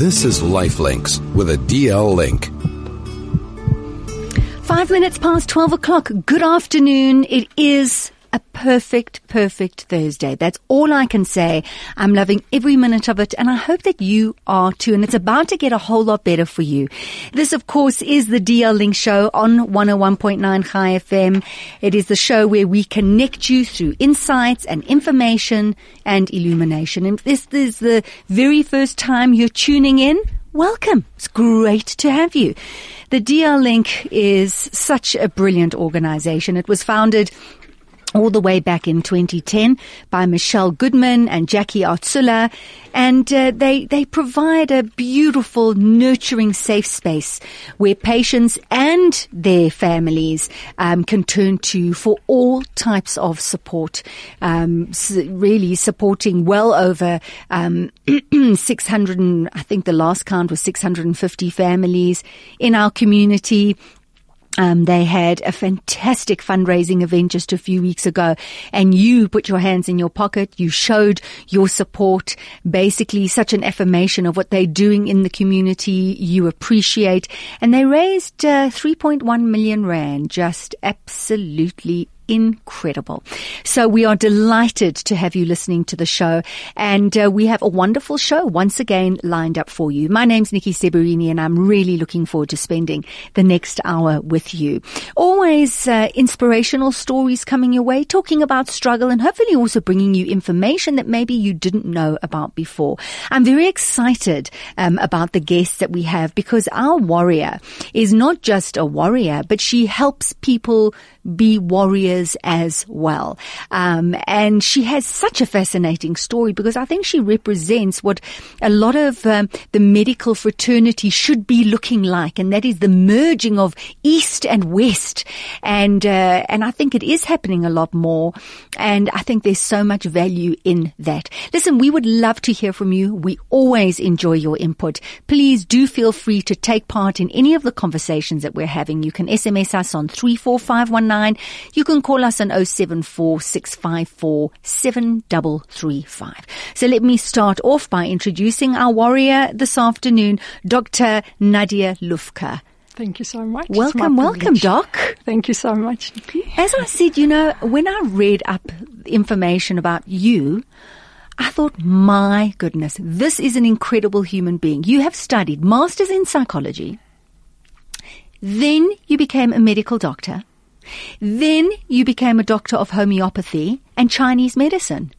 This is Lifelinks with a DL link. Five minutes past 12 o'clock. Good afternoon. It is a perfect, perfect Thursday. That's all I can say. I'm loving every minute of it and I hope that you are too. And it's about to get a whole lot better for you. This, of course, is the DL Link show on 101.9 Chai FM. It is the show where we connect you through insights and information and illumination. And this is the very first time you're tuning in, welcome. It's great to have you. The DL Link is such a brilliant organization. It was founded all the way back in 2010 by Michelle Goodman and Jackie Artsula. And uh, they, they provide a beautiful, nurturing, safe space where patients and their families um, can turn to for all types of support. Um, really supporting well over um, 600, and, I think the last count was 650 families in our community um, they had a fantastic fundraising event just a few weeks ago and you put your hands in your pocket. You showed your support, basically such an affirmation of what they're doing in the community. You appreciate and they raised uh, 3.1 million rand just absolutely incredible. So we are delighted to have you listening to the show and uh, we have a wonderful show once again lined up for you. My name's Nikki Seberini and I'm really looking forward to spending the next hour with you. Always uh, inspirational stories coming your way, talking about struggle and hopefully also bringing you information that maybe you didn't know about before. I'm very excited um, about the guests that we have because our warrior is not just a warrior, but she helps people be warriors as well. Um, and she has such a fascinating story because I think she represents what a lot of um, the medical fraternity should be looking like, and that is the merging of East and West. And uh, and I think it is happening a lot more. And I think there's so much value in that. Listen, we would love to hear from you. We always enjoy your input. Please do feel free to take part in any of the conversations that we're having. You can SMS us on three four five one nine. you can call us on 074 So let me start off by introducing our warrior this afternoon, Dr. Nadia Lufka. Thank you so much. Welcome, welcome, Doc. Thank you so much, Nikki. As I said, you know, when I read up information about you, I thought, my goodness, this is an incredible human being. You have studied masters in psychology. Then you became a medical doctor. Then you became a doctor of homeopathy and Chinese medicine.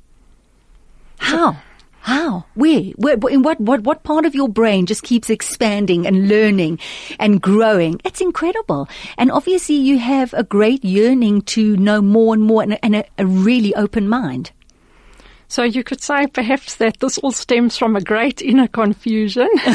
How? How? Where? Where? In what, what, what part of your brain just keeps expanding and learning and growing? It's incredible. And obviously you have a great yearning to know more and more and, and a, a really open mind. So you could say perhaps that this all stems from a great inner confusion. no,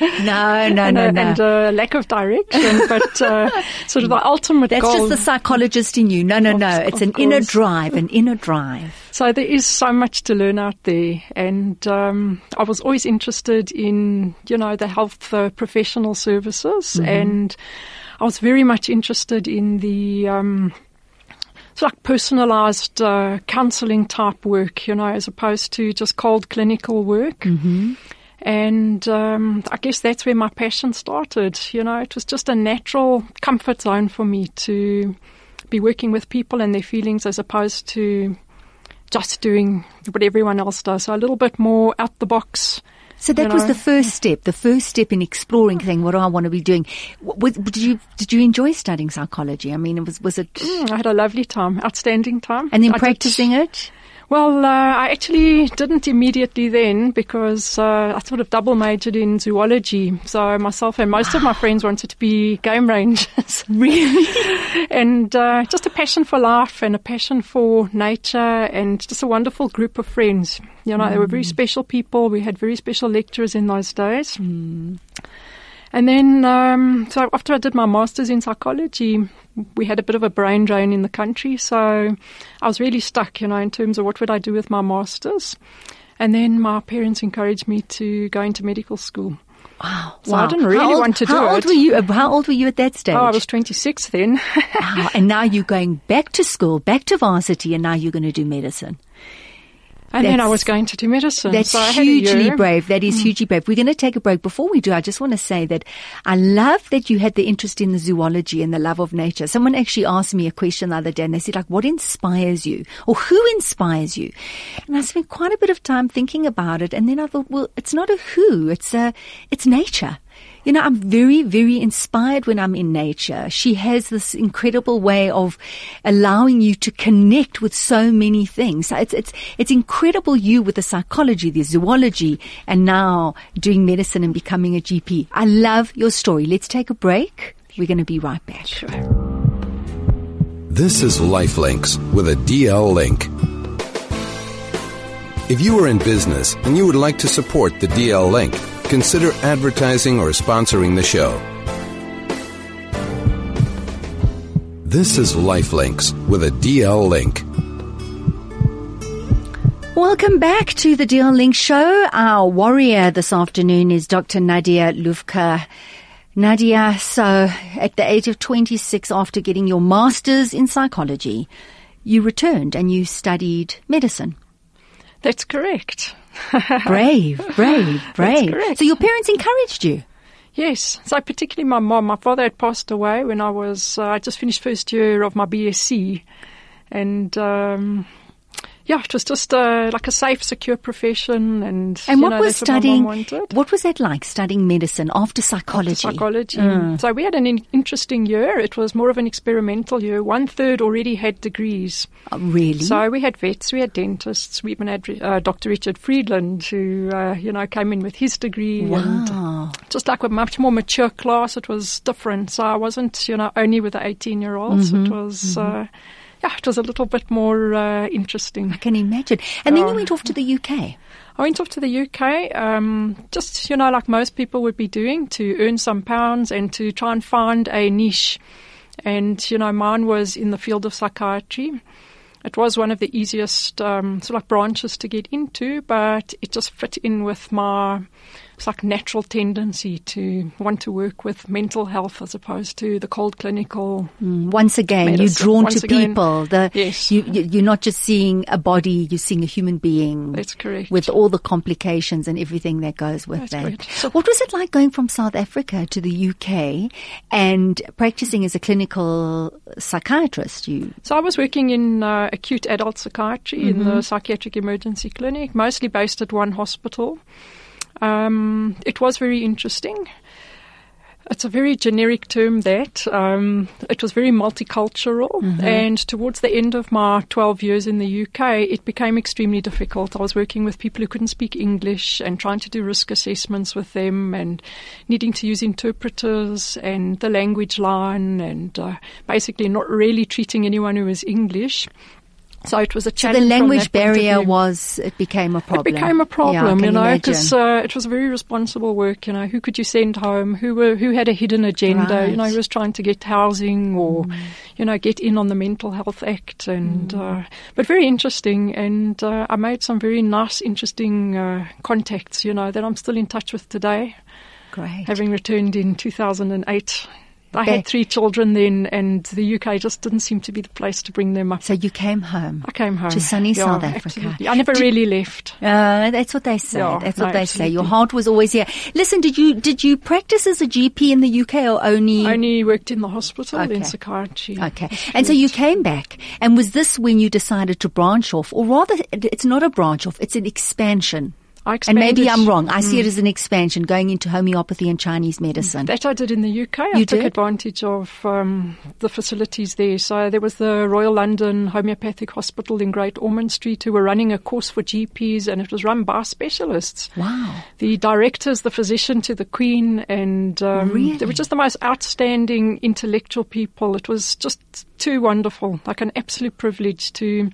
no, and no, a, no. And a lack of direction, but uh, sort of the ultimate That's just the psychologist in you. No, no, no. Of- It's of an inner drive, an inner drive. So there is so much to learn out there, and um, I was always interested in, you know, the health uh, professional services, and I was very much interested in the. Um, it's like personalized uh, counseling type work, you know, as opposed to just cold clinical work. Mm-hmm. And um, I guess that's where my passion started. You know, it was just a natural comfort zone for me to be working with people and their feelings as opposed to just doing what everyone else does. So a little bit more out the box. So that you was know. the first step, the first step in exploring thing. What do I want to be doing? Was, did you did you enjoy studying psychology? I mean, it was was it, Mm, I had a lovely time, outstanding time. and then I did- practicing it? Well, uh, I actually didn't immediately then because uh, I sort of double majored in zoology. So myself and most of my friends wanted to be game rangers. Really? and uh, just a passion for life and a passion for nature and just a wonderful group of friends. You know, they were very special people. We had very special lecturers in those days. And then, um, so after I did my master's in psychology, we had a bit of a brain drain in the country. So I was really stuck, you know, in terms of what would I do with my master's. And then my parents encouraged me to go into medical school. Wow. So I didn't really old, want to do how old it. Were you, uh, how old were you at that stage? Oh, I was 26 then. wow. And now you're going back to school, back to varsity, and now you're going to do medicine. And then I was going to do medicine. That's so I had a hugely brave. That is mm. hugely brave. We're going to take a break. Before we do, I just want to say that I love that you had the interest in the zoology and the love of nature. Someone actually asked me a question the other day and they said, like, what inspires you? Or who inspires you? And I spent quite a bit of time thinking about it. And then I thought, well, it's not a who, it's a, it's nature. You know, I'm very, very inspired when I'm in nature. She has this incredible way of allowing you to connect with so many things. It's, it's, it's incredible you with the psychology, the zoology, and now doing medicine and becoming a GP. I love your story. Let's take a break. We're going to be right back. This is Lifelinks with a DL link. If you are in business and you would like to support the DL link, consider advertising or sponsoring the show. This is Lifelinks with a DL link. Welcome back to the DL Link Show. Our warrior this afternoon is Dr. Nadia Lufka. Nadia, so at the age of 26, after getting your master's in psychology, you returned and you studied medicine. That's correct. Brave, brave, brave. So your parents encouraged you. Yes. So particularly my mom. My father had passed away when I was, uh, I just finished first year of my BSc. And, um, yeah, it was just uh, like a safe, secure profession. And, And you what know, was what studying? mom. What was that like studying medicine after psychology? Psychology. Mm. So we had an in- interesting year. It was more of an experimental year. One third already had degrees. Oh, really? So we had vets, we had dentists, we even had uh, Dr. Richard Friedland, who uh, you know came in with his degree, and wow. just like a much more mature class, it was different. So I wasn't you know only with the eighteen year olds. Mm-hmm. It was. Uh, yeah, it was a little bit more uh, interesting. I can imagine. And then you Oh. went off to the UK. I went off to the UK, um, just, you know, like most people would be doing, to earn some pounds and to try and find a niche. And, you know, mine was in the field of psychiatry. It was one of the easiest um, sort of like branches to get into, but it just fit in with my it's like natural tendency to want to work with mental health as opposed to the cold clinical. Mm, Once again, you're drawn Once to again, people. The, yes. you, you, you're not just seeing a body, you're seeing a human being. That's correct. With all the complications and everything that goes with That's that. correct. So- what was it like going from South Africa to the UK and practicing as a clinical psychiatrist? You So I was working in uh, acute adult psychiatry in Mm-hmm. the psychiatric emergency clinic, mostly based at one hospital. Um, it was very interesting. It's a very generic term that um, it was very multicultural, Mm-hmm. and towards the end of my 12 years in the UK, it became extremely difficult. I was working with people who couldn't speak English and trying to do risk assessments with them, and needing to use interpreters and the language line, and uh, basically not really treating anyone who was English. So it was a challenge. so the language that point of barrier was it became a problem. It became a problem, can you know, because uh, it was very responsible work. You know, who could you send home? Who were who had a hidden agenda? You know, who was trying to get housing or, Mm. you know, get in on the Mental Health Act, and Mm. uh, but very interesting. And uh, I made some very nice, interesting uh, contacts. You know, that I'm still in touch with today, Great. having returned in 2008. I had three children then, and the UK just didn't seem to be the place to bring them up. So you came home. I came home to sunny Yeah, South Africa. absolutely. I never Did- really left. Uh, that's what they say. Yeah, that's what no, they say. Your heart was always here. Listen, did you did you practice as a GP in the UK or only? Only worked in the hospital Okay. in psychiatry. Okay. And so you came back, and was this when you decided to branch off, or rather, it's not a branch off; it's an expansion. And maybe I'm wrong. I see it as an expansion, going into homeopathy and Chinese medicine. That I did in the UK. I You took did? advantage of um, the facilities there. So there was the Royal London Homeopathic Hospital in Great Ormond Street who were running a course for GPs and it was run by specialists. Wow. The director's the physician to the Queen, and um, Really? they were just the most outstanding intellectual people. It was just too wonderful, like an absolute privilege to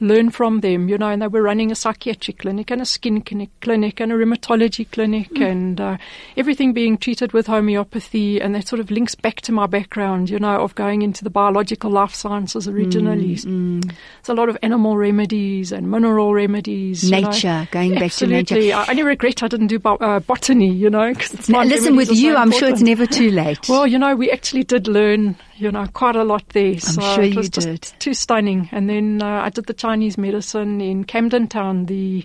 learn from them, you know. And they were running a psychiatric clinic and a skin clinic, clinic and a rheumatology clinic, Hmm. and uh, everything being treated with homeopathy. And that sort of links back to my background, you know, of going into the biological life sciences originally. Hmm, It's a lot of animal remedies and mineral remedies. you know. Nature, going back to nature. Absolutely. I only regret I didn't do bo- uh, botany, you know. 'cause Now, listen, with you, so I'm sure it's never too late. Well, you know, we actually did learn you know, quite a lot there. so sure it was you just did. too stunning. And then uh, I did the Chinese medicine in Camden Town, the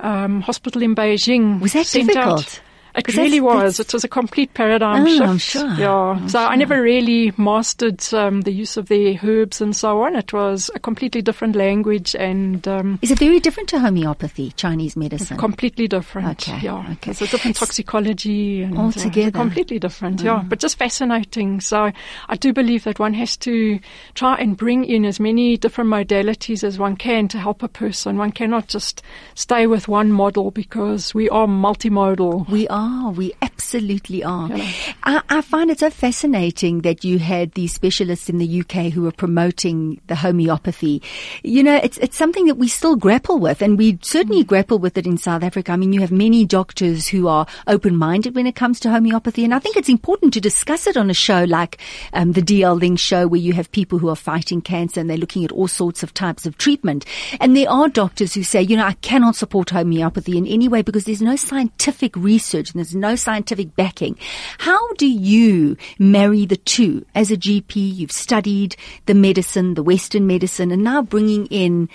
um, hospital in Beijing. Was that sent out- difficult? It 'Cause really was. It was a complete paradigm Oh, shift. I'm sure. Yeah. I'm so I never really mastered um, the use of the herbs and so on. It was a completely different language and um, Is it very different to homeopathy, Chinese medicine? completely different. Okay, Yeah. okay. It's a different toxicology and uh, Altogether. completely different. Yeah. But just fascinating. So I do believe that one has to try and bring in as many different modalities as one can to help a person. One cannot just stay with one model because we are multimodal. We are. We absolutely are. Yeah. I, I find it so fascinating that you had these specialists in the UK who were promoting the homeopathy. You know, it's it's something that we still grapple with, and we certainly grapple with it in South Africa. I mean, you have many doctors who are open-minded when it comes to homeopathy, and I think it's important to discuss it on a show like um, the DL Link show, where you have people who are fighting cancer and they're looking at all sorts of types of treatment. And there are doctors who say, you know, I cannot support homeopathy in any way because there's no scientific research and there's no scientific backing. How do you marry the two? As a GP, you've studied the medicine, the Western medicine, and now bringing in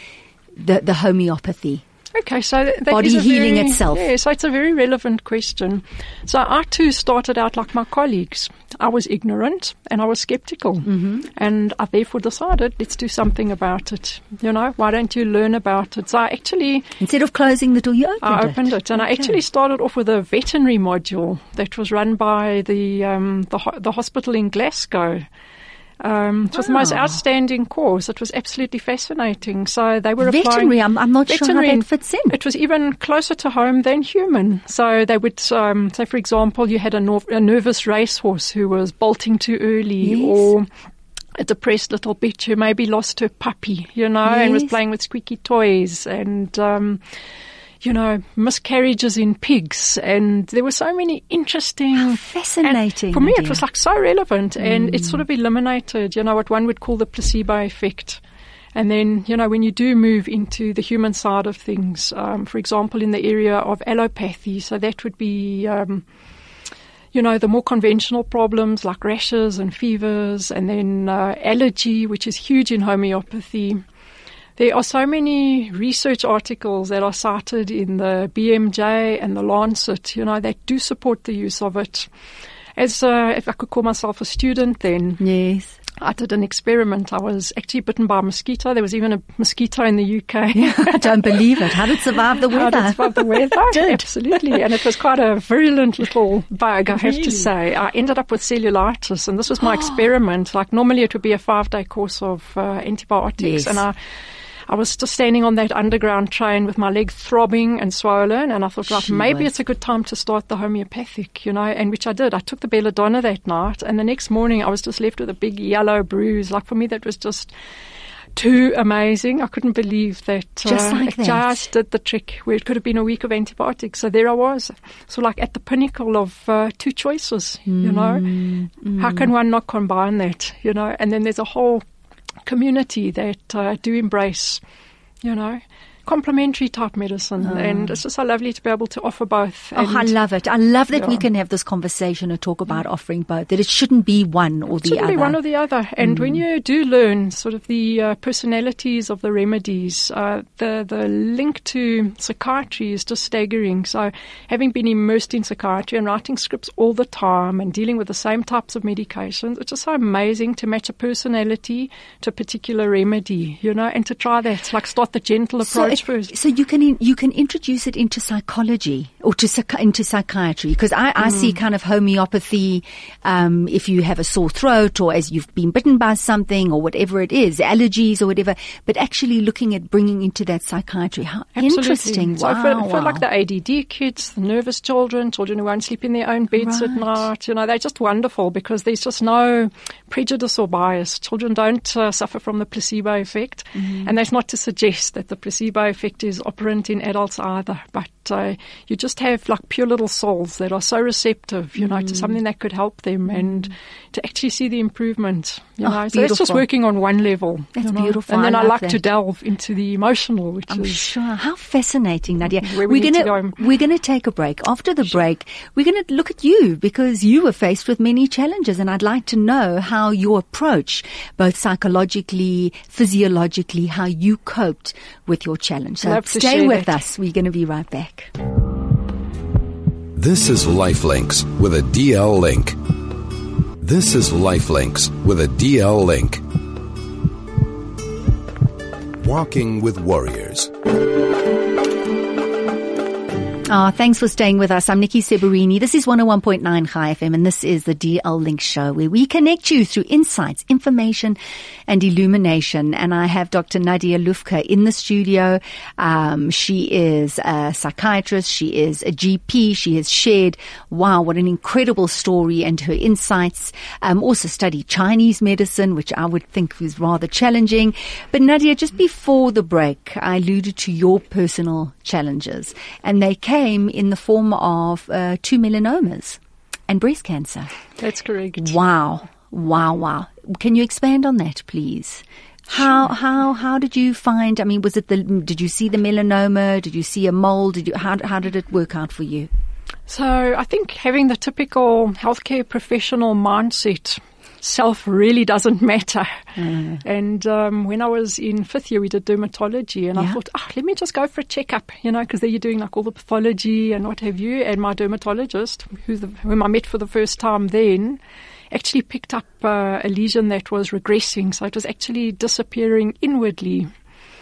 the, the homeopathy. Okay, so th- that Body is healing very- itself. Yeah, so it's a very relevant question. So I too started out like my colleagues. I was ignorant and I was skeptical, mm-hmm. and I therefore decided let's do something about it. You know, why don't you learn about it? So I actually Instead of closing the door, you opened I opened it, and I actually started off with a veterinary module that was run by the um, the, the hospital in Glasgow. Um, it was the most outstanding course. It was absolutely fascinating. So they were Veterinary, applying I'm, I'm not sure how veterinary, that fits in. It was even closer to home than human. So they would um, say, for example, you had a, nor- a nervous racehorse who was bolting too early, Yes. or a depressed little bitch who maybe lost her puppy, you know, and was playing with squeaky toys, and um, you know, miscarriages in pigs, and there were so many interesting. and fascinating, For me, it was like so relevant, and it Mm. sort of eliminated, you know, what one would call the placebo effect. And then, you know, when you do move into the human side of things, um, for example, in the area of allopathy, so that would be, um, you know, the more conventional problems like rashes and fevers, and then uh, allergy, which is huge in homeopathy. There are so many research articles that are cited in the BMJ and the Lancet, you know, that do support the use of it. As uh, if I could call myself a student, then Yes. I did an experiment. I was actually bitten by a mosquito. There was even a mosquito in the UK. I don't believe it. How did it survive the How weather? did it survive the weather? Did. Absolutely. And it was quite a virulent little bug, I have Really? to say. I ended up with cellulitis, and this was my experiment. Like, normally it would be a five day course of uh, antibiotics. Yes. And I. I was just standing on that underground train with my leg throbbing and swollen, and I thought, right, maybe it's a good time to start the homeopathic, you know, and which I did. I took the belladonna that night, and the next morning I was just left with a big yellow bruise. Like for me, that was just too amazing. I couldn't believe that Just uh, like it that. just did the trick where it could have been a week of antibiotics. So there I was, so like at the pinnacle of uh, two choices. You know, Mm, how can one not combine that? You know, and then there's a whole community that uh, do embrace, you know, complementary type medicine, and it's just so lovely to be able to offer both. Oh, I love it. I love that we can have this conversation and talk about offering both, that it shouldn't be one or the Shouldn't other. be one or the other. And when you do learn sort of the uh, personalities of the remedies, uh, the the link to psychiatry is just staggering. So, having been immersed in psychiatry and writing scripts all the time and dealing with the same types of medications, it's just so amazing to match a personality to a particular remedy, you know, and to try that, like start the gentle so, it- so you can in, you can introduce it into psychology or to psych- into psychiatry because I, I see Mm. kind of homeopathy um, if you have a sore throat or as you've been bitten by something or whatever it is allergies or whatever but actually looking at bringing into that psychiatry how Absolutely. interesting So wow, for, for wow. like the ADD kids, the nervous children, children who won't sleep in their own beds at night, you know, they're just wonderful because there's just no prejudice or bias. Children don't uh, suffer from the placebo effect. Mm-hmm. And that's not to suggest that the placebo effect is operant in adults either. But uh, you just have like pure little souls that are so receptive, you know, to Mm. something that could help them and to actually see the improvement. You Oh, know, so that's just working on one level. That's you know. beautiful. And then I I, like to delve into the emotional, which I'm is sure. How fascinating, Nadia. Where we are to gonna go. we're gonna take a break. After the break, we're gonna look at you because you were faced with many challenges, and I'd like to know how your approach, both psychologically, physiologically, how you coped with your challenge. So Love to stay with that. us. We're gonna be right back. This is Lifelinks with a DL link. This is Lifelinks with a DL link. Walking with Warriors. Ah, thanks for staying with us. I'm Nikki Seberini. This is 101.9 Chai FM and this is the DL Link Show where we connect you through insights, information and illumination. And I have Dr. Nadia Lufka in the studio. Um, she is a psychiatrist. She is a GP. She has shared, wow, what an incredible story and her insights. Um, also studied Chinese medicine, which I would think was rather challenging. But Nadia, just before the break, I alluded to your personal challenges and they came in the form of uh, two melanomas and breast cancer. that's correct. Wow. Wow, wow. Can you expand on that, please? How how how did you find? I mean, was it the? Did you see the melanoma? Did you see a mole? Did you how how did it work out for you? So I think having the typical healthcare professional mindset, self really doesn't matter. Mm. And um, when I was in fifth year, we did dermatology, and Yeah. I thought, ah, let me just go for a checkup, you know, because there you're doing like all the pathology and what have you. And my dermatologist, who's the, whom I met for the first time then, actually picked up uh, a lesion that was regressing, so it was actually disappearing inwardly.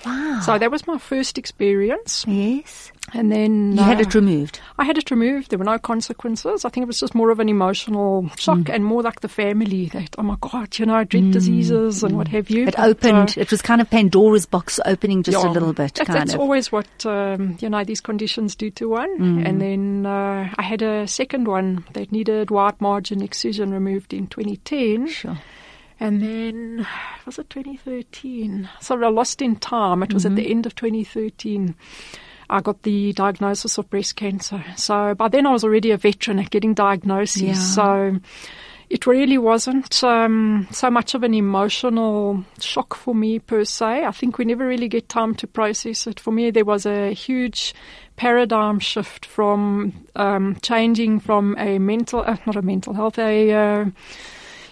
Wow. So that was my first experience, yes. and then You had uh, it removed. I had it removed. There were no consequences. I think it was just more of an emotional shock Mm. and more like the family that, oh my God, you know, I dread diseases and what have you. It But, opened. uh, it was kind of Pandora's box opening just a little bit, that's always what, um, you know, these conditions do to one. Mm. And then uh, I had a second one that needed wide margin excision removed in 2010. Sure. And then, was it 2013? Sorry, I lost in time. It was Mm-hmm. at the end of 2013. I got the diagnosis of breast cancer. So by then I was already a veteran at getting diagnoses. Yeah. So it really wasn't um, so much of an emotional shock for me per se. I think we never really get time to process it. For me, there was a huge paradigm shift from um, changing from a mental, uh, not a mental health, a uh,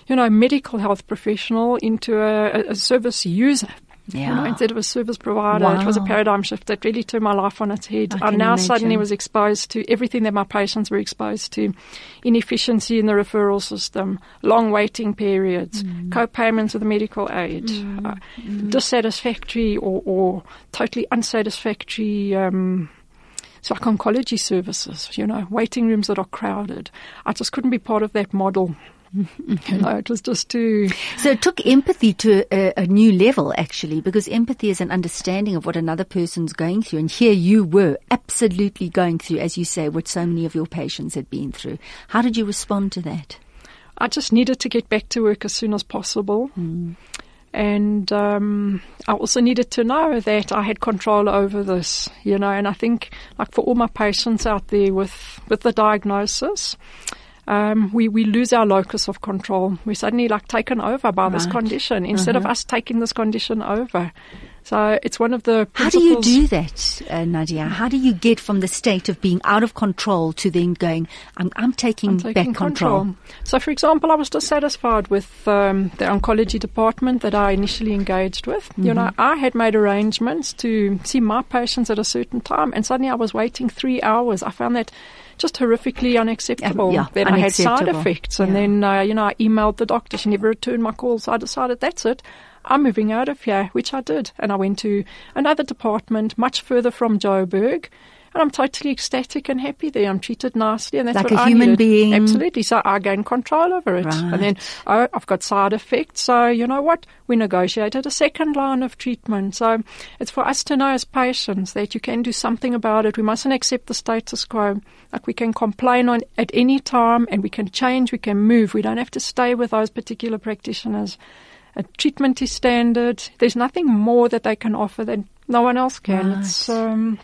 you know, medical health professional into a, a service user. You know, Yeah. instead of a service provider, it was a paradigm shift that really turned my life on its head. I I, now suddenly was exposed to everything that my patients were exposed to inefficiency in the referral system, long waiting periods, Mm. co payments with medical aid, uh, dissatisfactory or, or totally unsatisfactory. Um, so like oncology services, you know, waiting rooms that are crowded. I just couldn't be part of that model. know, it was just too. So it took empathy to a, a new level, actually, because empathy is an understanding of what another person's going through. And here you were absolutely going through, as you say, what so many of your patients had been through. How did you respond to that? I just needed to get back to work as soon as possible. And um, I also needed to know that I had control over this, you know. And I think, like for all my patients out there with with the diagnosis, um, we we lose our locus of control. We're suddenly like taken over by this condition instead of us taking this condition over. So it's one of the How do you do that, uh, Nadia? How do you get from the state of being out of control to then going, I'm, I'm taking, I'm back taking control. So, for example, I was dissatisfied with um, the oncology department that I initially engaged with. You know, I had made arrangements to see my patients at a certain time, and suddenly I was waiting three hours. I found that just horrifically unacceptable. yeah, then I had side effects, and Yeah. then uh, you know I emailed the doctor. She never returned my calls. So I decided that's it. I'm moving out of here, which I did, and I went to another department much further from Joburg. And I'm totally ecstatic and happy there. I'm treated nicely, and that's Like what a I human needed. being. Absolutely. So I gain control over it. And then, oh, I've got side effects. So, you know what? We negotiated a second line of treatment. So it's for us to know as patients that you can do something about it. We mustn't accept the status quo. Like we can complain on at any time and we can change, we can move. We don't have to stay with those particular practitioners. A treatment is standard. There's nothing more that they can offer that no one else can. Right. It's, um,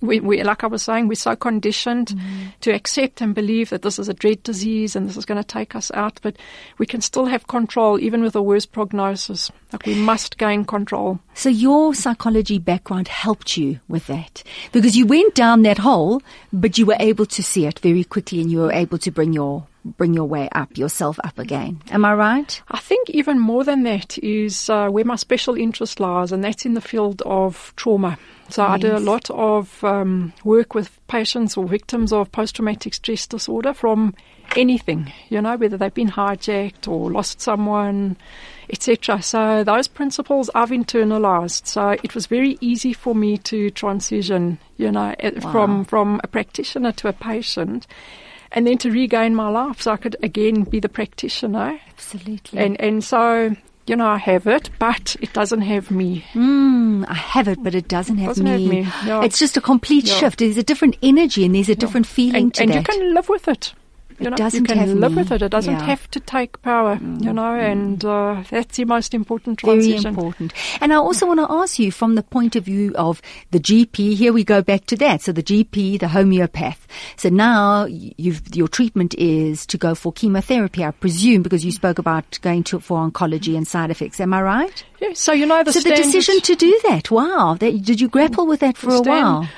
we, we, like I was saying, we're so conditioned mm. to accept and believe that this is a dread disease and this is going to take us out, but we can still have control even with a worse prognosis. Like we must gain control. So your psychology background helped you with that because you went down that hole, but you were able to see it very quickly and you were able to bring your bring your way up, yourself up again. Am I right? I think even more than that is uh, where my special interest lies, and that's in the field of trauma. So yes. I do a lot of um, work with patients or victims of post-traumatic stress disorder from anything, you know, whether they've been hijacked or lost someone, etc. So those principles I've internalized. So it was very easy for me to transition, you know, wow. from from a practitioner to a patient. And then to regain my life, so I could again be the practitioner. Absolutely. And and so you know, I have it, but it doesn't have me. Mm, I have it, but it doesn't have doesn't me. Have me. No. It's just a complete no. shift. There's a different energy and there's a different feeling and, to and that. you can live with it. You, know, you can live me. with it. It doesn't yeah. have to take power, mm. you know, mm. and uh, that's the most important transition. Very important. And I also want to ask you from the point of view of the GP, here we go back to that. So the GP, the homeopath. So now your treatment is to go for chemotherapy, I presume, because you spoke about going to for oncology and side effects. Am I right? Yeah. So you know the So the decision to do that, wow. That, did you grapple with that for a while?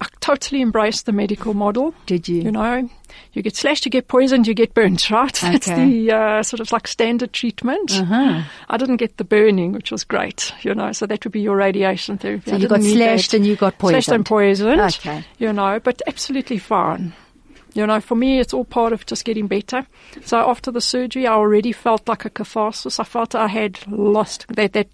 I totally embraced the medical model. Did you? You know, you get slashed, you get poisoned, you get burnt, right? Okay. That's the uh, sort of like standard treatment. Uh-huh. I didn't get the burning, which was great, you know, so that would be your radiation therapy. So I you got slashed that. and you got poisoned. Slashed and poisoned. Okay. You know, but absolutely fine. You know, for me, it's all part of just getting better. So after the surgery, I already felt like a catharsis. I felt I had lost that, that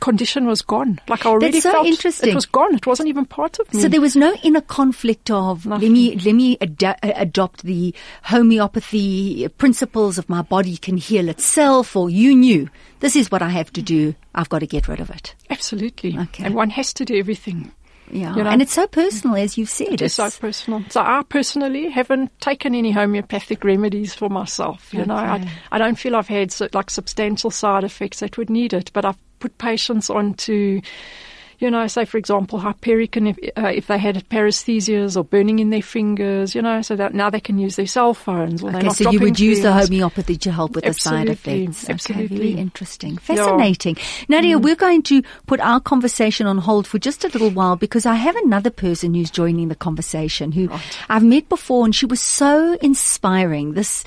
condition was gone. Like I already That's so felt interesting. it was gone. It wasn't even part of me. So there was no inner conflict of Nothing. let me let me ad- adopt the homeopathy principles of my body can heal itself, or you knew this is what I have to do. I've got to get rid of it. Absolutely. Okay. And one has to do everything. Yeah, you know? and it's so personal, as you've said. It is so personal. So I personally haven't taken any homeopathic remedies for myself. You okay. know, I, I don't feel I've had so, like substantial side effects that would need it, but I've put patients onto you know, say for example, hypericum if, uh, if they had paresthesias or burning in their fingers, you know, so that now they can use their cell phones. okay, so you would use the homeopathy to help with absolutely, the side effects. Absolutely. Okay, very interesting. Fascinating. Yeah. Nadia, mm. we're going to put our conversation on hold for just a little while because I have another person who's joining the conversation who right. I've met before and she was so inspiring. This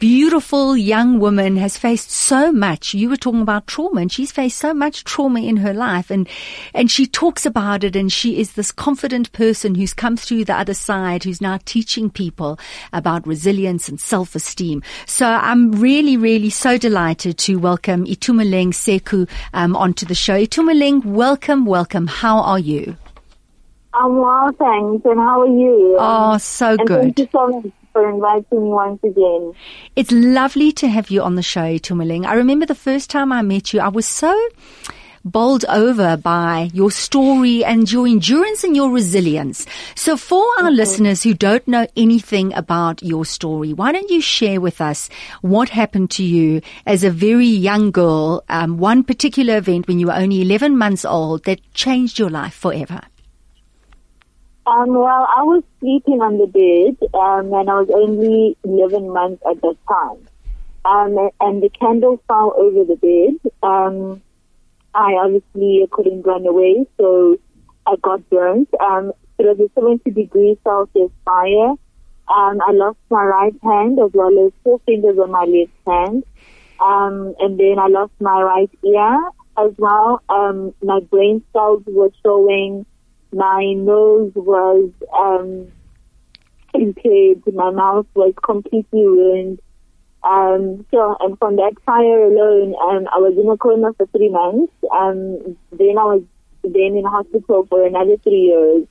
beautiful young woman has faced so much. You were talking about trauma and she's faced so much trauma in her life and, and and she talks about it and she is this confident person who's come through the other side, who's now teaching people about resilience and self-esteem. So I'm really, really so delighted to welcome Itumeleng Seku um, onto the show. Itumeleng, welcome, welcome. How are you? I'm well, thanks. And how are you? Oh, so and good. Thank you so much for inviting me once again. It's lovely to have you on the show, Itumeleng. I remember the first time I met you, I was so bowled over by your story and your endurance and your resilience. So for our mm-hmm. listeners who don't know anything about your story, why don't you share with us what happened to you as a very young girl, um, one particular event when you were only 11 months old that changed your life forever? Um, well, I was sleeping on the bed, um, and I was only 11 months at that time. Um, and the candle fell over the bed. Um, I obviously couldn't run away, so I got burnt. Um, it was a 70 degrees Celsius fire. Um, I lost my right hand as well as four fingers on my left hand. Um, and then I lost my right ear as well. Um, my brain cells were showing. My nose was um, impaired. My mouth was completely ruined. Um, so, and from that fire alone, um, I was in a coma for three months. Um, then I was then in hospital for another three years.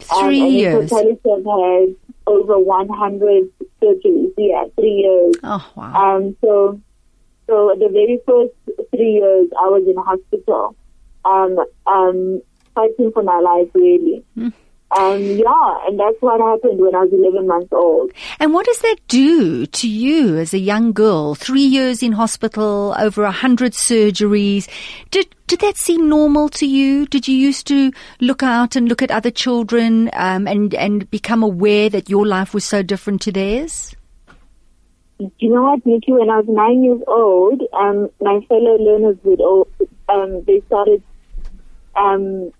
Three um, years. And has over 100 surgeries. Yeah, three years. Oh, wow. Um, so, so the very first three years I was in hospital, um, um, fighting for my life really. Mm. Um, yeah, and that's what happened when I was 11 months old. And what does that do to you as a young girl? Three years in hospital, over a hundred surgeries. Did did that seem normal to you? Did you used to look out and look at other children um, and and become aware that your life was so different to theirs? You know what, Nikki? When I was nine years old, um, my fellow learners would all, um, they started um,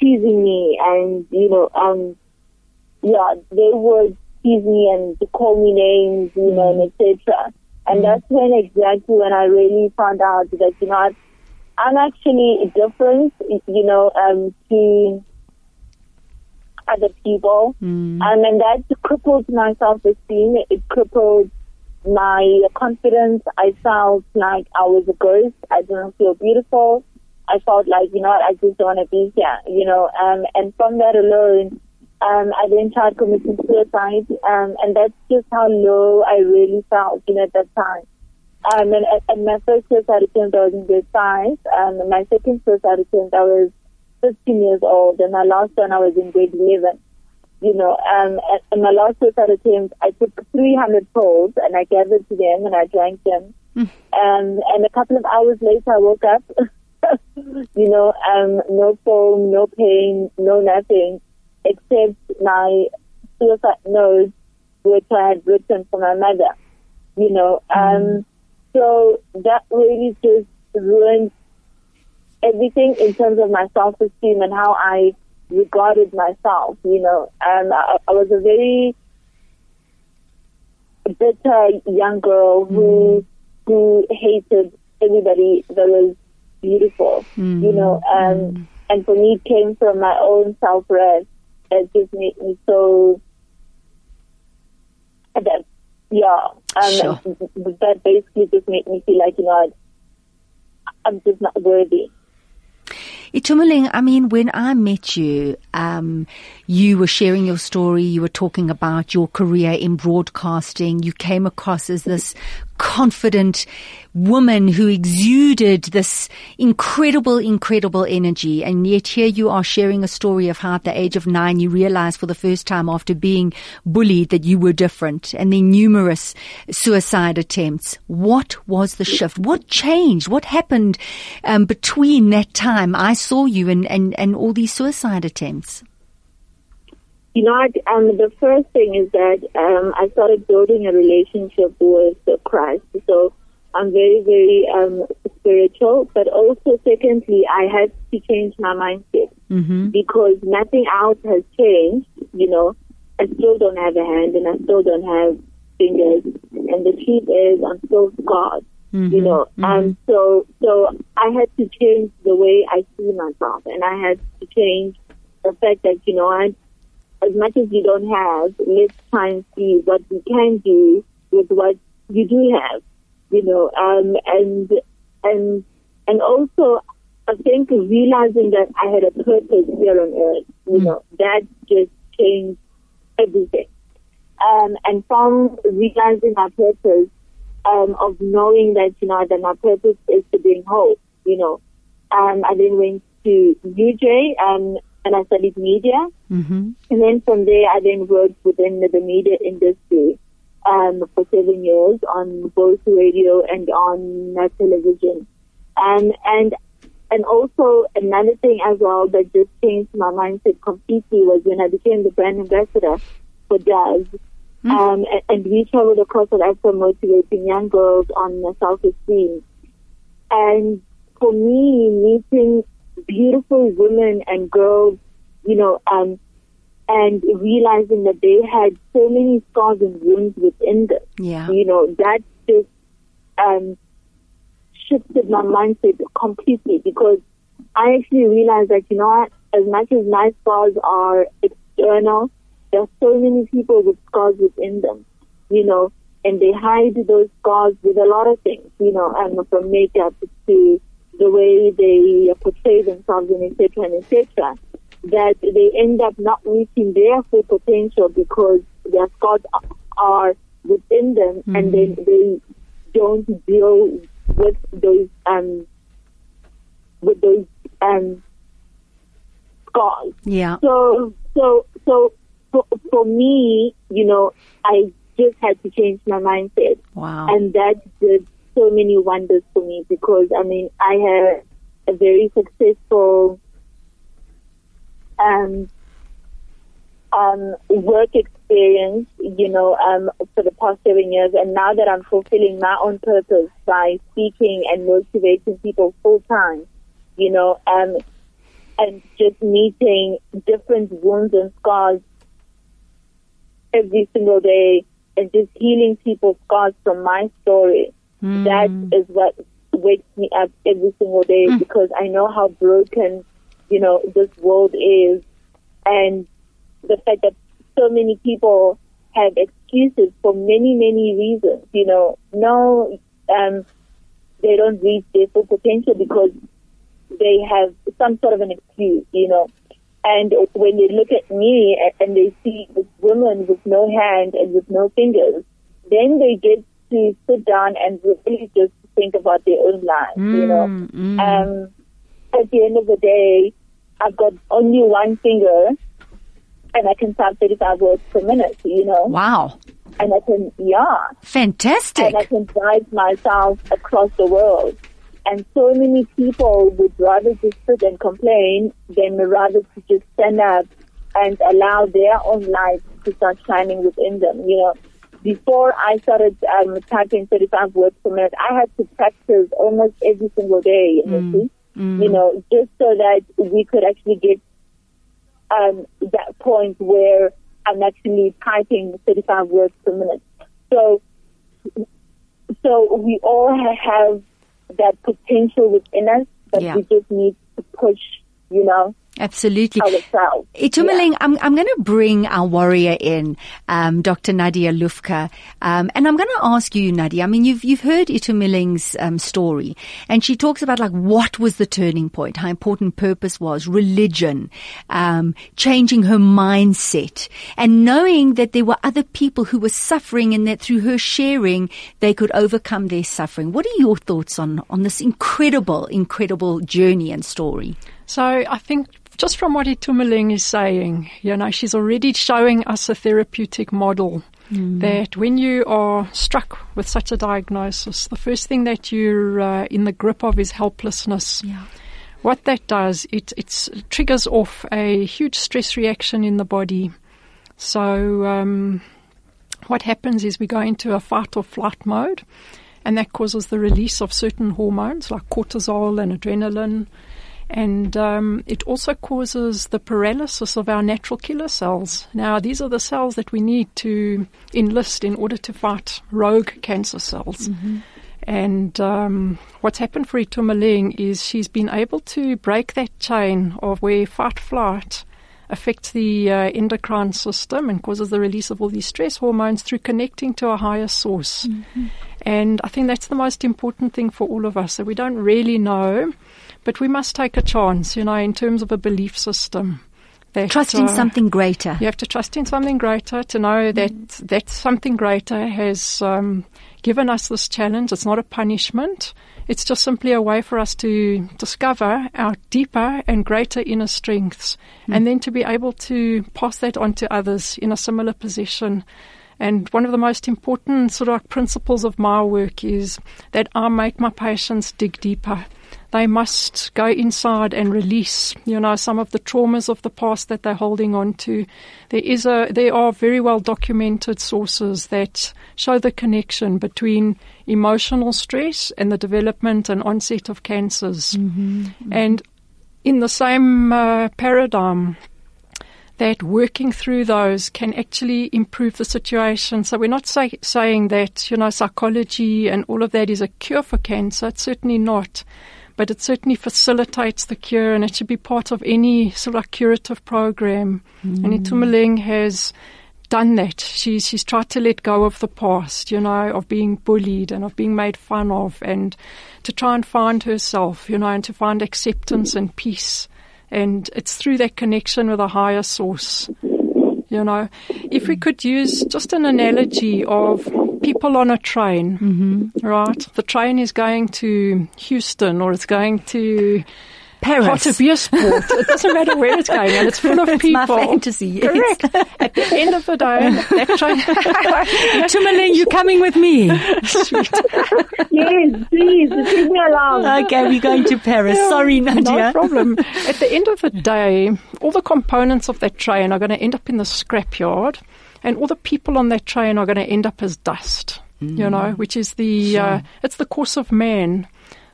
teasing me and, you know, um, yeah, they would tease me and call me names, you know, and etc. And that's when exactly when I really found out that, you know, I- I'm actually different, you know, um, to other people. Um, and that crippled my self-esteem. It crippled my confidence. I felt like I was a ghost. I didn't feel beautiful. I felt like, you know what, I just don't want to be here, you know, um, and from that alone, um, I then tried committing suicide, um, and that's just how low I really felt, you know, at that time. Um, and, and my first suicide attempt, I was in grade five. Um, my second suicide attempt, I was 15 years old, and my last one, I was in grade 11. You know, um, and, and my last suicide attempt, I took 300 pills, and I gathered to them, and I drank them. Um, and a couple of hours later, I woke up. you know, um, no phone, no pain, no nothing, except my suicide note, which I had written for my mother. You know, um, so that really just ruined everything in terms of my self-esteem and how I regarded myself. You know, um, I, I was a very bitter young girl who who hated everybody that was beautiful. You know, um, and for me, it came from my own self-worth that just made me so. That yeah, um, Sure. that basically just made me feel like you know I'm just not worthy. Itumeleng, I mean, when I met you, um, you were sharing your story. You were talking about your career in broadcasting. You came across as this confident woman who exuded this incredible, incredible energy. And yet here you are sharing a story of how at the age of nine you realized for the first time after being bullied that you were different and then numerous suicide attempts. What was the shift? What changed? What happened um, between that time I saw you and, and, and all these suicide attempts? You know, um, the first thing is that um, I started building a relationship with Christ. So I'm very, very um, spiritual. But also, secondly, I had to change my mindset because nothing else has changed. You know, I still don't have a hand and I still don't have fingers. And the truth is, I'm still God. You know, and so so I had to change the way I see myself, and I had to change the fact that you know I as much as you don't have, let's try and see what we can do with what you do have, you know, um, and, and, and also, I think realizing that I had a purpose here on earth, you know, that just changed everything. Um, and from realizing my purpose, um, of knowing that, you know, that my purpose is to bring hope, you know, um, I then went to UJ, um, and I studied media. Mm-hmm. And then from there, I then worked within the, the media industry um, for seven years on both radio and on uh, television. Um, and and also another thing as well that just changed my mindset completely was when I became the brand ambassador for Jazz. Um, and, and we traveled across South Africa motivating young girls on uh, self-esteem. And for me, meeting beautiful women and girls, you know, um, and realizing that they had so many scars and wounds within them, Yeah. you know, that just um, shifted my mindset completely because I actually realized that, you know what, as much as my scars are external, there are so many people with scars within them, you know, and they hide those scars with a lot of things, you know, and from makeup to the way they portray themselves and etc. and etc. That they end up not reaching their full potential because their scars are within them, and then they don't deal with those um with those um scars. Yeah. So, so, so for, for me, you know, I just had to change my mindset. Wow. And that did so many wonders for me because, I mean, I had a very successful um, um, work experience, you know, um, for the past seven years. And now that I'm fulfilling my own purpose by speaking and motivating people full time, you know, um, and just meeting different wounds and scars every single day and just healing people's scars from my story. That is what wakes me up every single day because I know how broken, you know, this world is and the fact that so many people have excuses for many, many reasons. You know, no, um, they don't reach their full potential because they have some sort of an excuse, you know. And when they look at me and they see this woman with no hand and with no fingers, then they get to sit down and really just think about their own lives, you know. Um, at the end of the day, I've got only one finger and I can type 35 words per minute, you know. Wow. And I can, yeah Fantastic. and I can drive myself across the world. And so many people would rather just sit and complain than rather to just stand up and allow their own light to start shining within them. You know, before I started um, typing 35 words per minute, I had to practice almost every single day. You see? You know, just so that we could actually get um, that point where I'm actually typing 35 words per minute. So, so we all have that potential within us, but Yeah. we just need to push, you know, Absolutely. ourselves. Itumeleng, I'm, I'm going to bring our warrior in, um, Dr. Nadia Lufka. Um, and I'm going to ask you, Nadia, I mean, you've, you've heard Itumeleng's um, story and she talks about like what was the turning point, how important purpose was, religion, um, changing her mindset and knowing that there were other people who were suffering and that through her sharing, they could overcome their suffering. What are your thoughts on, on this incredible, incredible journey and story? So I think just from what Itumeleng is saying, you know, she's already showing us a therapeutic model that when you are struck with such a diagnosis, the first thing that you're uh, in the grip of is helplessness. Yeah. What that does, it it's, it triggers off a huge stress reaction in the body. So um, what happens is we go into a fight or flight mode, and that causes the release of certain hormones like cortisol and adrenaline. And um, it also causes the paralysis of our natural killer cells. Now, these are the cells that we need to enlist in order to fight rogue cancer cells. And um, what's happened for Itumeleng is she's been able to break that chain of where fight flight affects the uh, endocrine system and causes the release of all these stress hormones through connecting to a higher source. And I think that's the most important thing for all of us that we don't really know, but we must take a chance, you know, in terms of a belief system. That, Trust in uh, something greater. you have to trust in something greater to know that that something greater has um, given us this challenge. It's not a punishment. It's just simply a way for us to discover our deeper and greater inner strengths and then to be able to pass that on to others in a similar position. And one of the most important sort of like principles of my work is that I make my patients dig deeper. They must go inside and release, you know, some of the traumas of the past that they're holding on to. There is a, there are very well documented sources that show the connection between emotional stress and the development and onset of cancers. And in the same uh, paradigm, that working through those can actually improve the situation. So we're not say, saying that, you know, psychology and all of that is a cure for cancer. It's certainly not. But it certainly facilitates the cure and it should be part of any sort of curative program. And Itumeleng mm. has done that. She's, she's tried to let go of the past, you know, of being bullied and of being made fun of and to try and find herself, you know, and to find acceptance and peace. And it's through that connection with a higher source. You know, if we could use just an analogy of people on a train, mm-hmm. right? The train is going to Houston or it's going to Paris. Hot to be a sport. it doesn't matter where it's going, and it's full of It's people. my fantasy, yes. Correct. At the end of the day, that train. Tumaleng, you coming with me? Yes, please, take me along. Okay, we're going to Paris. Sorry, Nadia. No problem. At the end of the day, all the components of that train are going to end up in the scrapyard, and all the people on that train are going to end up as dust. You know, which is the uh, it's the course of man.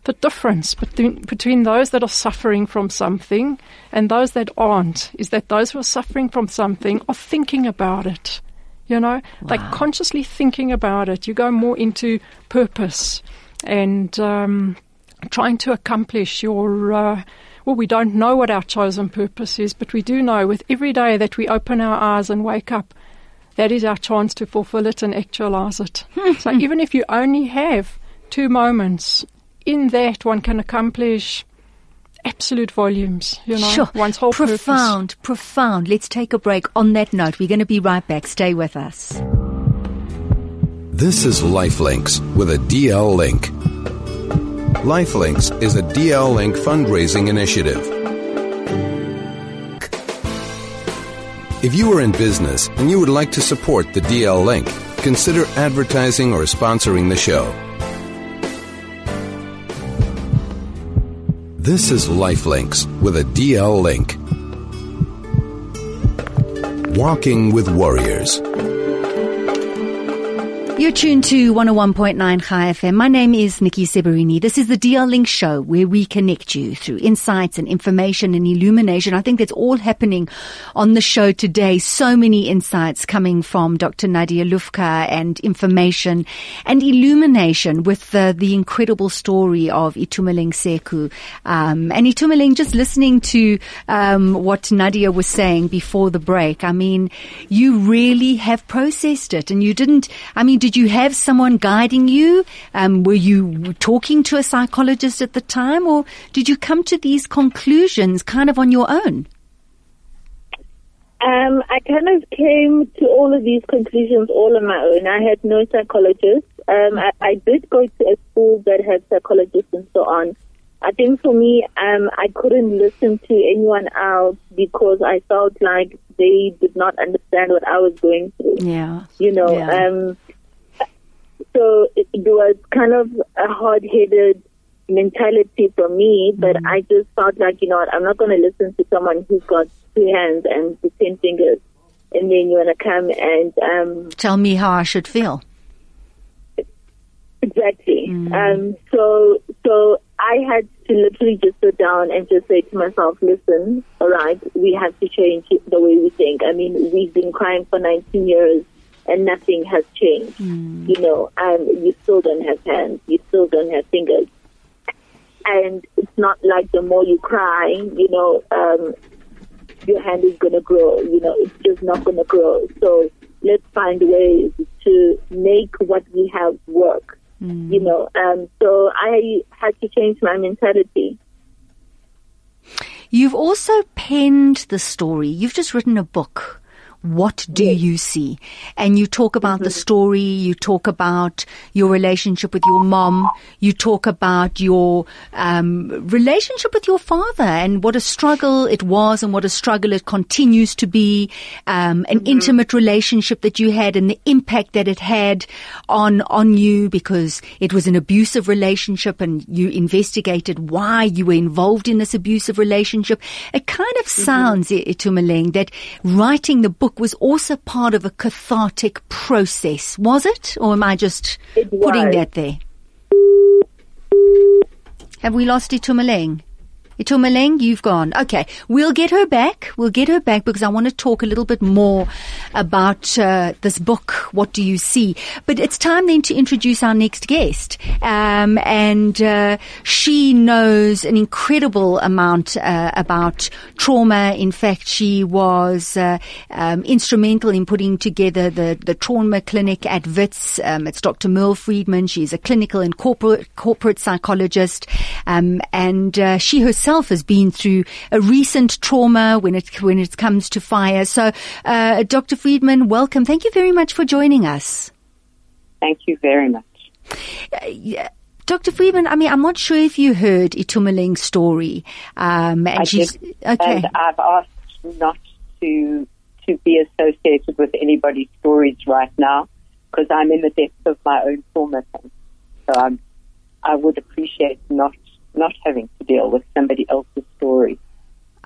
The difference between between those that are suffering from something and those that aren't is that those who are suffering from something are thinking about it. You know, like consciously thinking about it. You go more into purpose and um, trying to accomplish your. Uh, well, we don't know what our chosen purpose is, but we do know with every day that we open our eyes and wake up, that is our chance to fulfill it and actualize it. Hmm. so even if you only have two moments, in that one can accomplish absolute volumes. You know, Sure. one's whole purpose. profound, profound. Let's take a break. On that note, we're going to be right back. Stay with us. This is Lifelinks with a DL link. Lifelinks is a DL link fundraising initiative. If you are in business and you would like to support the DL link, consider advertising or sponsoring the show. This is Lifelinks with a DL link. Walking with Warriors. You're tuned to 101.9 Chai FM. My name is Nikki Seberini. This is the DL Link Show where we connect you through insights and information and illumination. I think that's all happening on the show today. So many insights coming from Dr. Nadia Lufka and information and illumination with the, the incredible story of Itumeleng Seku. Um, and Itumeleng, just listening to um, what Nadia was saying before the break, I mean, you really have processed it and you didn't, I mean, did you have someone guiding you? Um, were you talking to a psychologist at the time or did you come to these conclusions kind of on your own? Um, I kind of came to all of these conclusions all on my own. I had no psychologist. Um, I, I did go to a school that had psychologists and so on. I think for me, um, I couldn't listen to anyone else because I felt like they did not understand what I was going through. Yeah. You know, Yeah. It, was kind of a hard-headed mentality for me, but I just felt like, you know what, I'm not going to listen to someone who's got two hands and the ten fingers, and then you want to come and um, Tell me how I should feel. exactly. Um, so, so I had to literally just sit down and just say to myself, listen, all right, we have to change the way we think. I mean, we've been crying for 19 years and nothing has changed. You know, and you still don't have hands, you still don't have fingers. And it's not like the more you cry, you know, um, your hand is going to grow. You know, it's just not going to grow. So let's find ways to make what we have work. You know, um, so I had to change my mentality. You've also penned the story. You've just written a book. What do you see? And you talk about the story, you talk about your relationship with your mom, you talk about your um, relationship with your father and what a struggle it was and what a struggle it continues to be, um, an intimate relationship that you had and the impact that it had on, on you because it was an abusive relationship and you investigated why you were involved in this abusive relationship. It kind of sounds, mm Itumeleng, that writing the book was also part of a cathartic process, was it? Or am I just putting that there? Have we lost it, Itumeleng? Itumeleng, you've gone. Okay, we'll get her back. We'll get her back because I want to talk a little bit more about uh, this book. What do you see? But it's time then to introduce our next guest, um, and uh, she knows an incredible amount uh, about trauma. In fact, she was uh, um, instrumental in putting together the the trauma clinic at Wits. Um, it's Dr. Merle Friedman. She's a clinical and corporate corporate psychologist, um, and uh, she herself has been through a recent trauma when it when it comes to fire. So, uh, Dr. Friedman, welcome. Thank you very much for joining us. Thank you very much. Yeah, Dr. Friedman, I mean, I'm not sure if you heard Itumeleng's story. Um, and I she's, did, okay. and I've asked not to to be associated with anybody's stories right now because I'm in the depths of my own trauma. So I'm, I would appreciate not not having to deal with somebody else's story.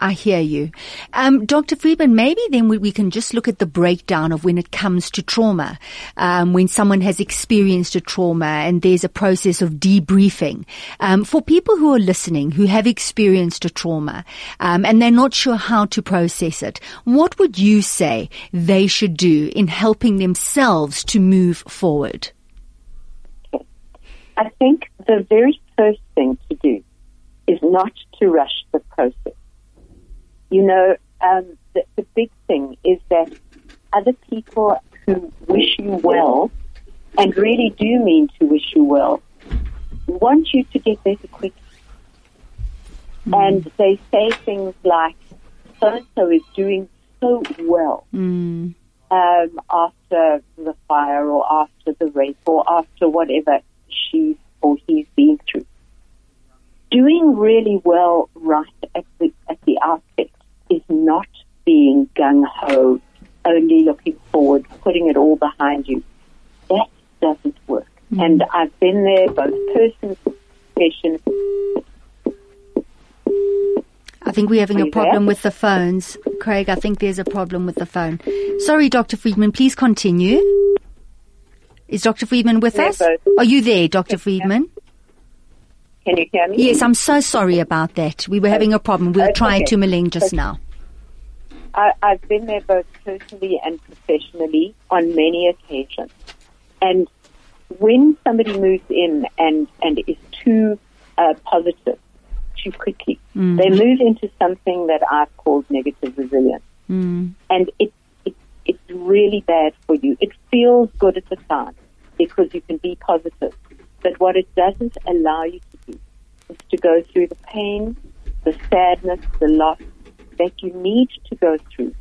I hear you. Um, Dr. Friedman, maybe then we, we, can just look at the breakdown of when it comes to trauma. Um, when someone has experienced a trauma and there's a process of debriefing. Um, for people who are listening, who have experienced a trauma, um, and they're not sure how to process it, what would you say they should do in helping themselves to move forward? I think the very first thing to do is not to rush the process you know, um, the, the big thing is that other people who wish you well and really do mean to wish you well want you to get better quick. Mm. And they say things like, so and so is doing so well mm. um, after the fire or after the rape or after whatever she or he's been through. Doing really well right at the, at the outset is not being gung ho, only looking forward, putting it all behind you. That doesn't work. Mm. And I've been there, both person, patient. I think we're having a problem there? with the phones. Craig, I think there's a problem with the phone. Sorry, Dr. Friedman, please continue. Is Dr. Friedman with us? Both. Are you there, Dr. Friedman? Can you hear me? Yes, I'm so sorry about that. We were having a problem. We were trying okay. Itumeleng just now. I, I've been there both personally and professionally on many occasions. And when somebody moves in and, and is too uh, positive too quickly, mm. they move into something that I've called negative resilience. Mm. And it, it, it's really bad for you. It feels good at the time because you can be positive. But what it doesn't allow you to do is to go through the pain, the sadness, the loss that you need to go through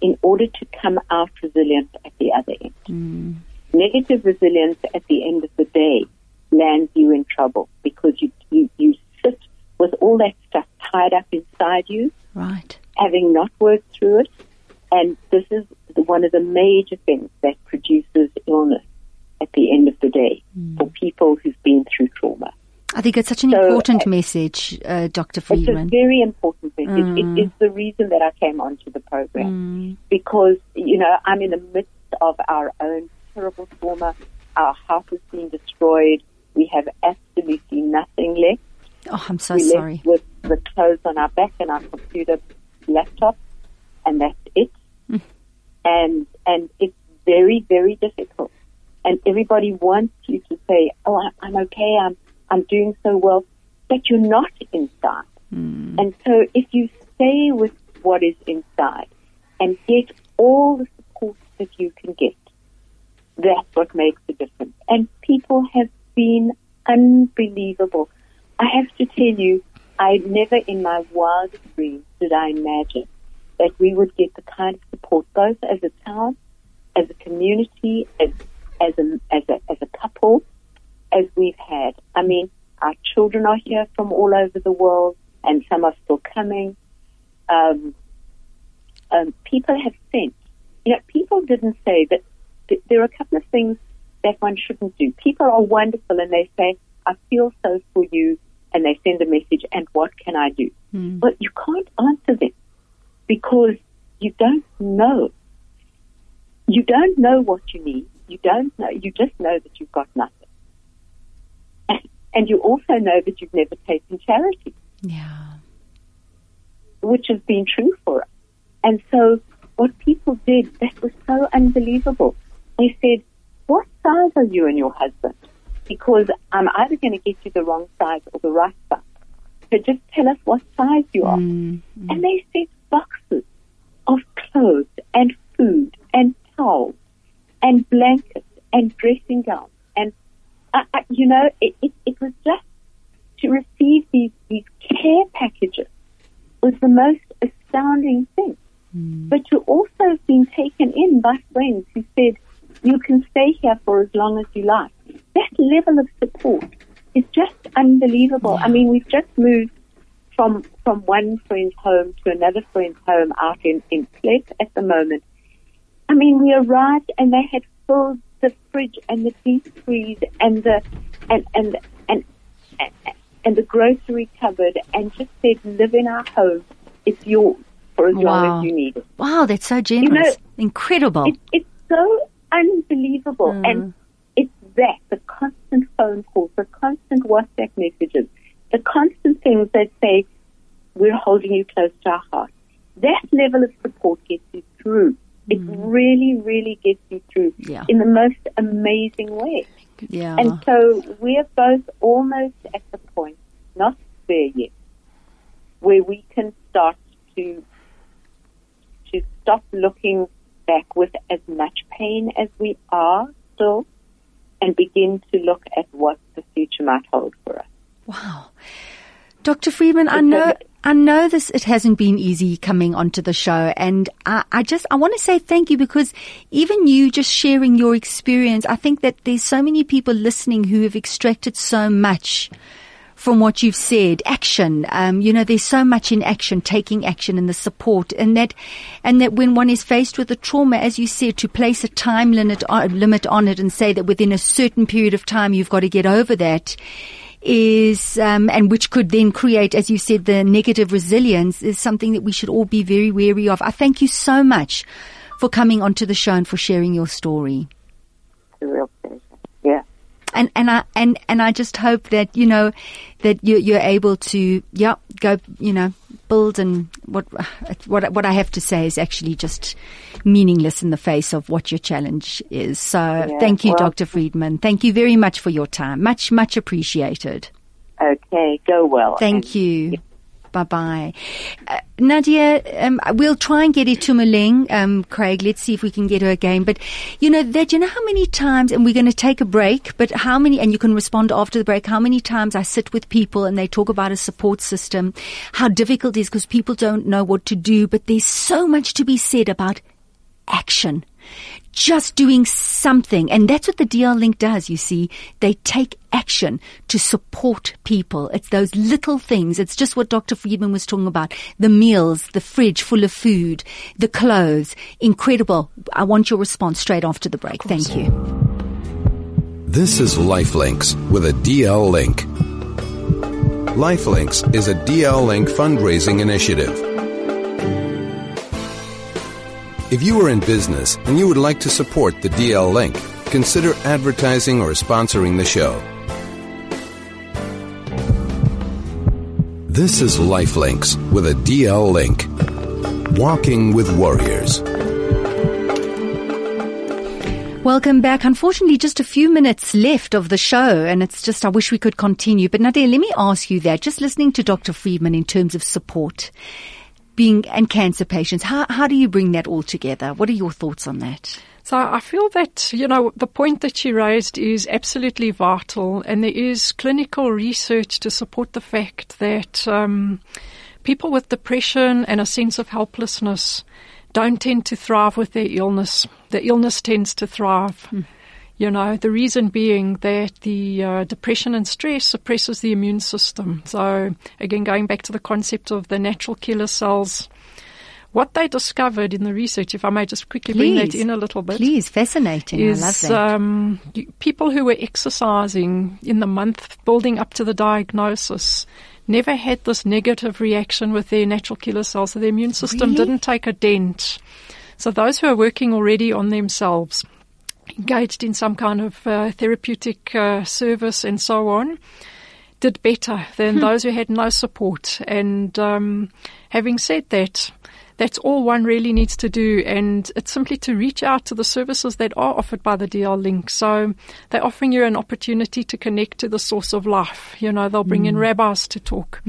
in order to come out resilient at the other end. Mm. Negative resilience at the end of the day lands you in trouble because you, you, you sit with all that stuff tied up inside you. Right. Having not worked through it. And this is one of the major things that produces illness at the end of the day mm. for people who've been through trauma. I think it's such an so, important uh, message, uh, Dr. Friedman. It's a very important message. Mm. It is the reason that I came onto the program mm. because, you know, I'm in the midst of our own terrible trauma. Our house has been destroyed. We have absolutely nothing left. Oh, I'm so we sorry. with the clothes on our back and our computer, laptop, and that's it. Mm. And and it's very very difficult. And everybody wants you to say, "Oh, I'm okay. I'm I'm doing so well, but you're not inside. Mm. And so if you stay with what is inside and get all the support that you can get, that's what makes the difference. And people have been unbelievable. I have to tell you, I never in my wildest dreams did I imagine that we would get the kind of support both as a town, as a community, as as a as a as a couple, as we've had. I mean, our children are here from all over the world, and some are still coming. Um, um, people have sent. You know, people didn't say that th- there are a couple of things that one shouldn't do. People are wonderful, and they say, "I feel so for you," and they send a message. And what can I do? Mm. But you can't answer them because you don't know. You don't know what you need. You don't know. You just know that you've got nothing. And you also know that you've never taken charity. Yeah. Which has been true for us. And so what people did, that was so unbelievable. They said, what size are you and your husband? Because I'm either going to get you the wrong size or the right size. So just tell us what size you are. Mm, mm. And they sent boxes of clothes and food and towels and blankets and dressing gowns and I, I, you know, it, it, it was just to receive these, these care packages was the most astounding thing. Mm. But to also have been taken in by friends who said, you can stay here for as long as you like. That level of support is just unbelievable. I mean, we've just moved from from one friend's home to another friend's home out in in at the moment. I mean, we arrived and they had filled the fridge and the deep freeze and the and and and and, the grocery cupboard and just said, "Live in our home. It's yours for as long Wow. as you need it." Wow, that's so generous. Incredible. It, it's so unbelievable. Mm. And it's that, the constant phone calls, the constant WhatsApp messages, the constant things that say, we're holding you close to our heart. That level of support gets you through. It really, really gets you through Mm. Yeah. in the most amazing way. yeah. And so we're both almost at the point, not there yet, where we can start to to stop looking back with as much pain as we are still and begin to look at what the future might hold for us. Wow. Dr. Friedman, I know, I know this, it hasn't been easy coming onto the show and I, I just, I want to say thank you because even you just sharing your experience, I think that there's so many people listening who have extracted so much from what you've said, action. Um, you know, there's so much in action, taking action and the support, and that, and that when one is faced with a trauma, as you said, to place a time limit on, limit on it and say that within a certain period of time you've got to get over that is, um, and which could then create, as you said, the negative resilience is something that we should all be very wary of. I thank you so much for coming onto the show and for sharing your story a real pleasure. Yeah. And and I and and I just hope that you know that you you're able to yeah go you know build and what what what I have to say is actually just meaningless in the face of what your challenge is. So thank you, well- Dr. Friedman. Thank you very much for your time. Much much appreciated. Okay. Go well. Thank And- you. Bye bye. Uh, Nadia, um, we'll try and get Itumeleng, um, Craig. Let's see if we can get her again. But, you know, that, you know how many times, and we're going to take a break, but how many, and you can respond after the break, how many times I sit with people and they talk about a support system, how difficult it is because people don't know what to do, but there's so much to be said about action. Just doing something. And that's what the DL Link does, you see. They take action to support people. It's those little things. It's just what Dr. Friedman was talking about. The meals, the fridge full of food, the clothes. Incredible. I want your response straight after the break. Thank you. This is Lifelinks with a DL link. Lifelinks is a DL Link fundraising initiative. If you are in business and you would like to support the DL Link, consider advertising or sponsoring the show. This is Lifelinks with a DL link. Walking with Warriors. Welcome back. Unfortunately, just a few minutes left of the show, and it's just, I wish we could continue. But Nadia, let me ask you that. Just listening to Dr. Friedman in terms of support, being, and cancer patients, how, how do you bring that all together? What are your thoughts on that? So I feel that, you know, the point that she raised is absolutely vital, and there is clinical research to support the fact that um, people with depression and a sense of helplessness don't tend to thrive with their illness. The illness tends to thrive. You know, the reason being that the uh, depression and stress suppresses the immune system. So, again, going back to the concept of the natural killer cells, what they discovered in the research, if I may just quickly bring that in a little bit, Please, fascinating. I love that. um, people who were exercising in the month building up to the diagnosis never had this negative reaction with their natural killer cells, so their immune system Really? didn't take a dent. So those who are working already on themselves, engaged in some kind of uh, therapeutic uh, service and so on, did better than those who had no support. And um, having said that, that's all one really needs to do, and it's simply to reach out to the services that are offered by the DL Link. So they're offering you an opportunity to connect to the source of life. You know, they'll bring in rabbis to talk.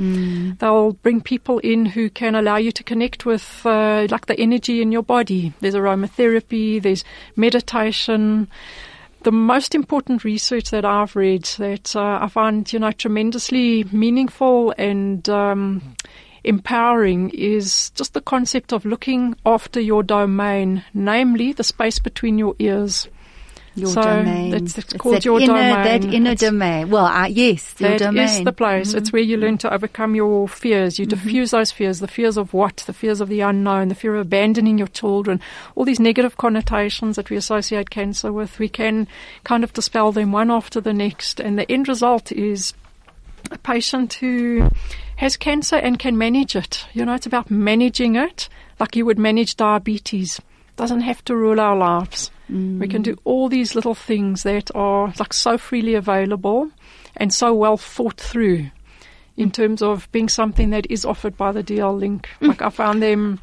They'll bring people in who can allow you to connect with, uh, like the energy in your body. There's aromatherapy, there's meditation the most important research that I've read that uh, I find, you know, tremendously meaningful and um, empowering is just the concept of looking after your domain, namely the space between your ears. Your so domain. It's, it's It's called your inner, domain. That inner It's- domain. Well, uh, yes, your That domain. is the place. Mm-hmm. It's where you learn to overcome your fears. You diffuse those fears, the fears of what? The fears of the unknown, the fear of abandoning your children, all these negative connotations that we associate cancer with. We can kind of dispel them one after the next. And the end result is a patient who has cancer and can manage it. You know, it's about managing it like you would manage diabetes. Doesn't have to rule our lives. We can do all these little things that are like so freely available and so well thought through in terms of being something that is offered by the DL Link. Mm. Like I found them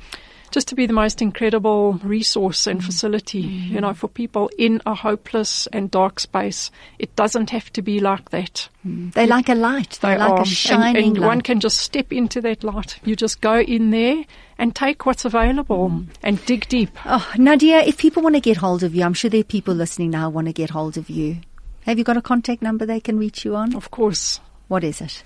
just to be the most incredible resource and mm. facility, you mm-hmm. know, for people in a hopeless and dark space. It doesn't have to be like that. Mm. They're like a light. They're They like are. a shining and, and light. one can just step into that light. You just go in there and take what's available Mm. and dig deep. Oh, Nadia, if people want to get hold of you, I'm sure there are people listening now who want to get hold of you. Have you got a contact number they can reach you on? Of course, What is it?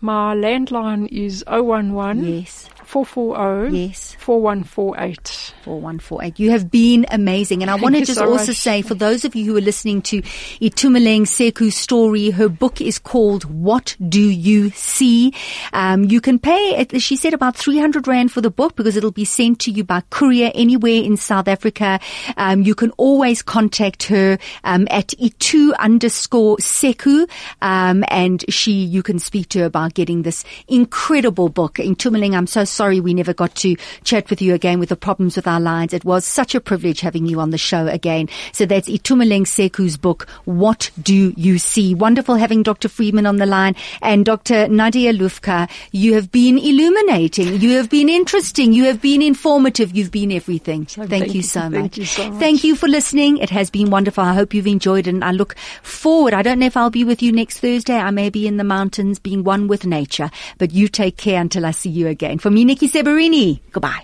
my landline is 011 Yes, 440 yes. 4148. 4148. You have been amazing. And I want to just so also much. say, for those of you who are listening to Itumeleng Seku's story, her book is called What Do You See? Um, you can pay, she said, about 300 Rand for the book because it'll be sent to you by courier anywhere in South Africa. Um, you can always contact her um, at Itu underscore Seku, um, and she, you can speak to her about getting this incredible book. Itumeleng, I'm so sorry we never got to chat with you again with the problems with our lines. It was such a privilege having you on the show again. So that's Itumeleng Seku's book, What Do You See? Wonderful having Dr. Friedman on the line and Dr. Nadia Lufka. You have been illuminating. You have been interesting. You have been informative. You've been everything. thank, thank you you- so much. thank you so much. Thank you for listening. It has been wonderful. I hope you've enjoyed it and I look forward. I don't know if I'll be with you next Thursday. I may be in the mountains being one with nature, but you take care until I see you again. For me, Nikki Seberini. Goodbye.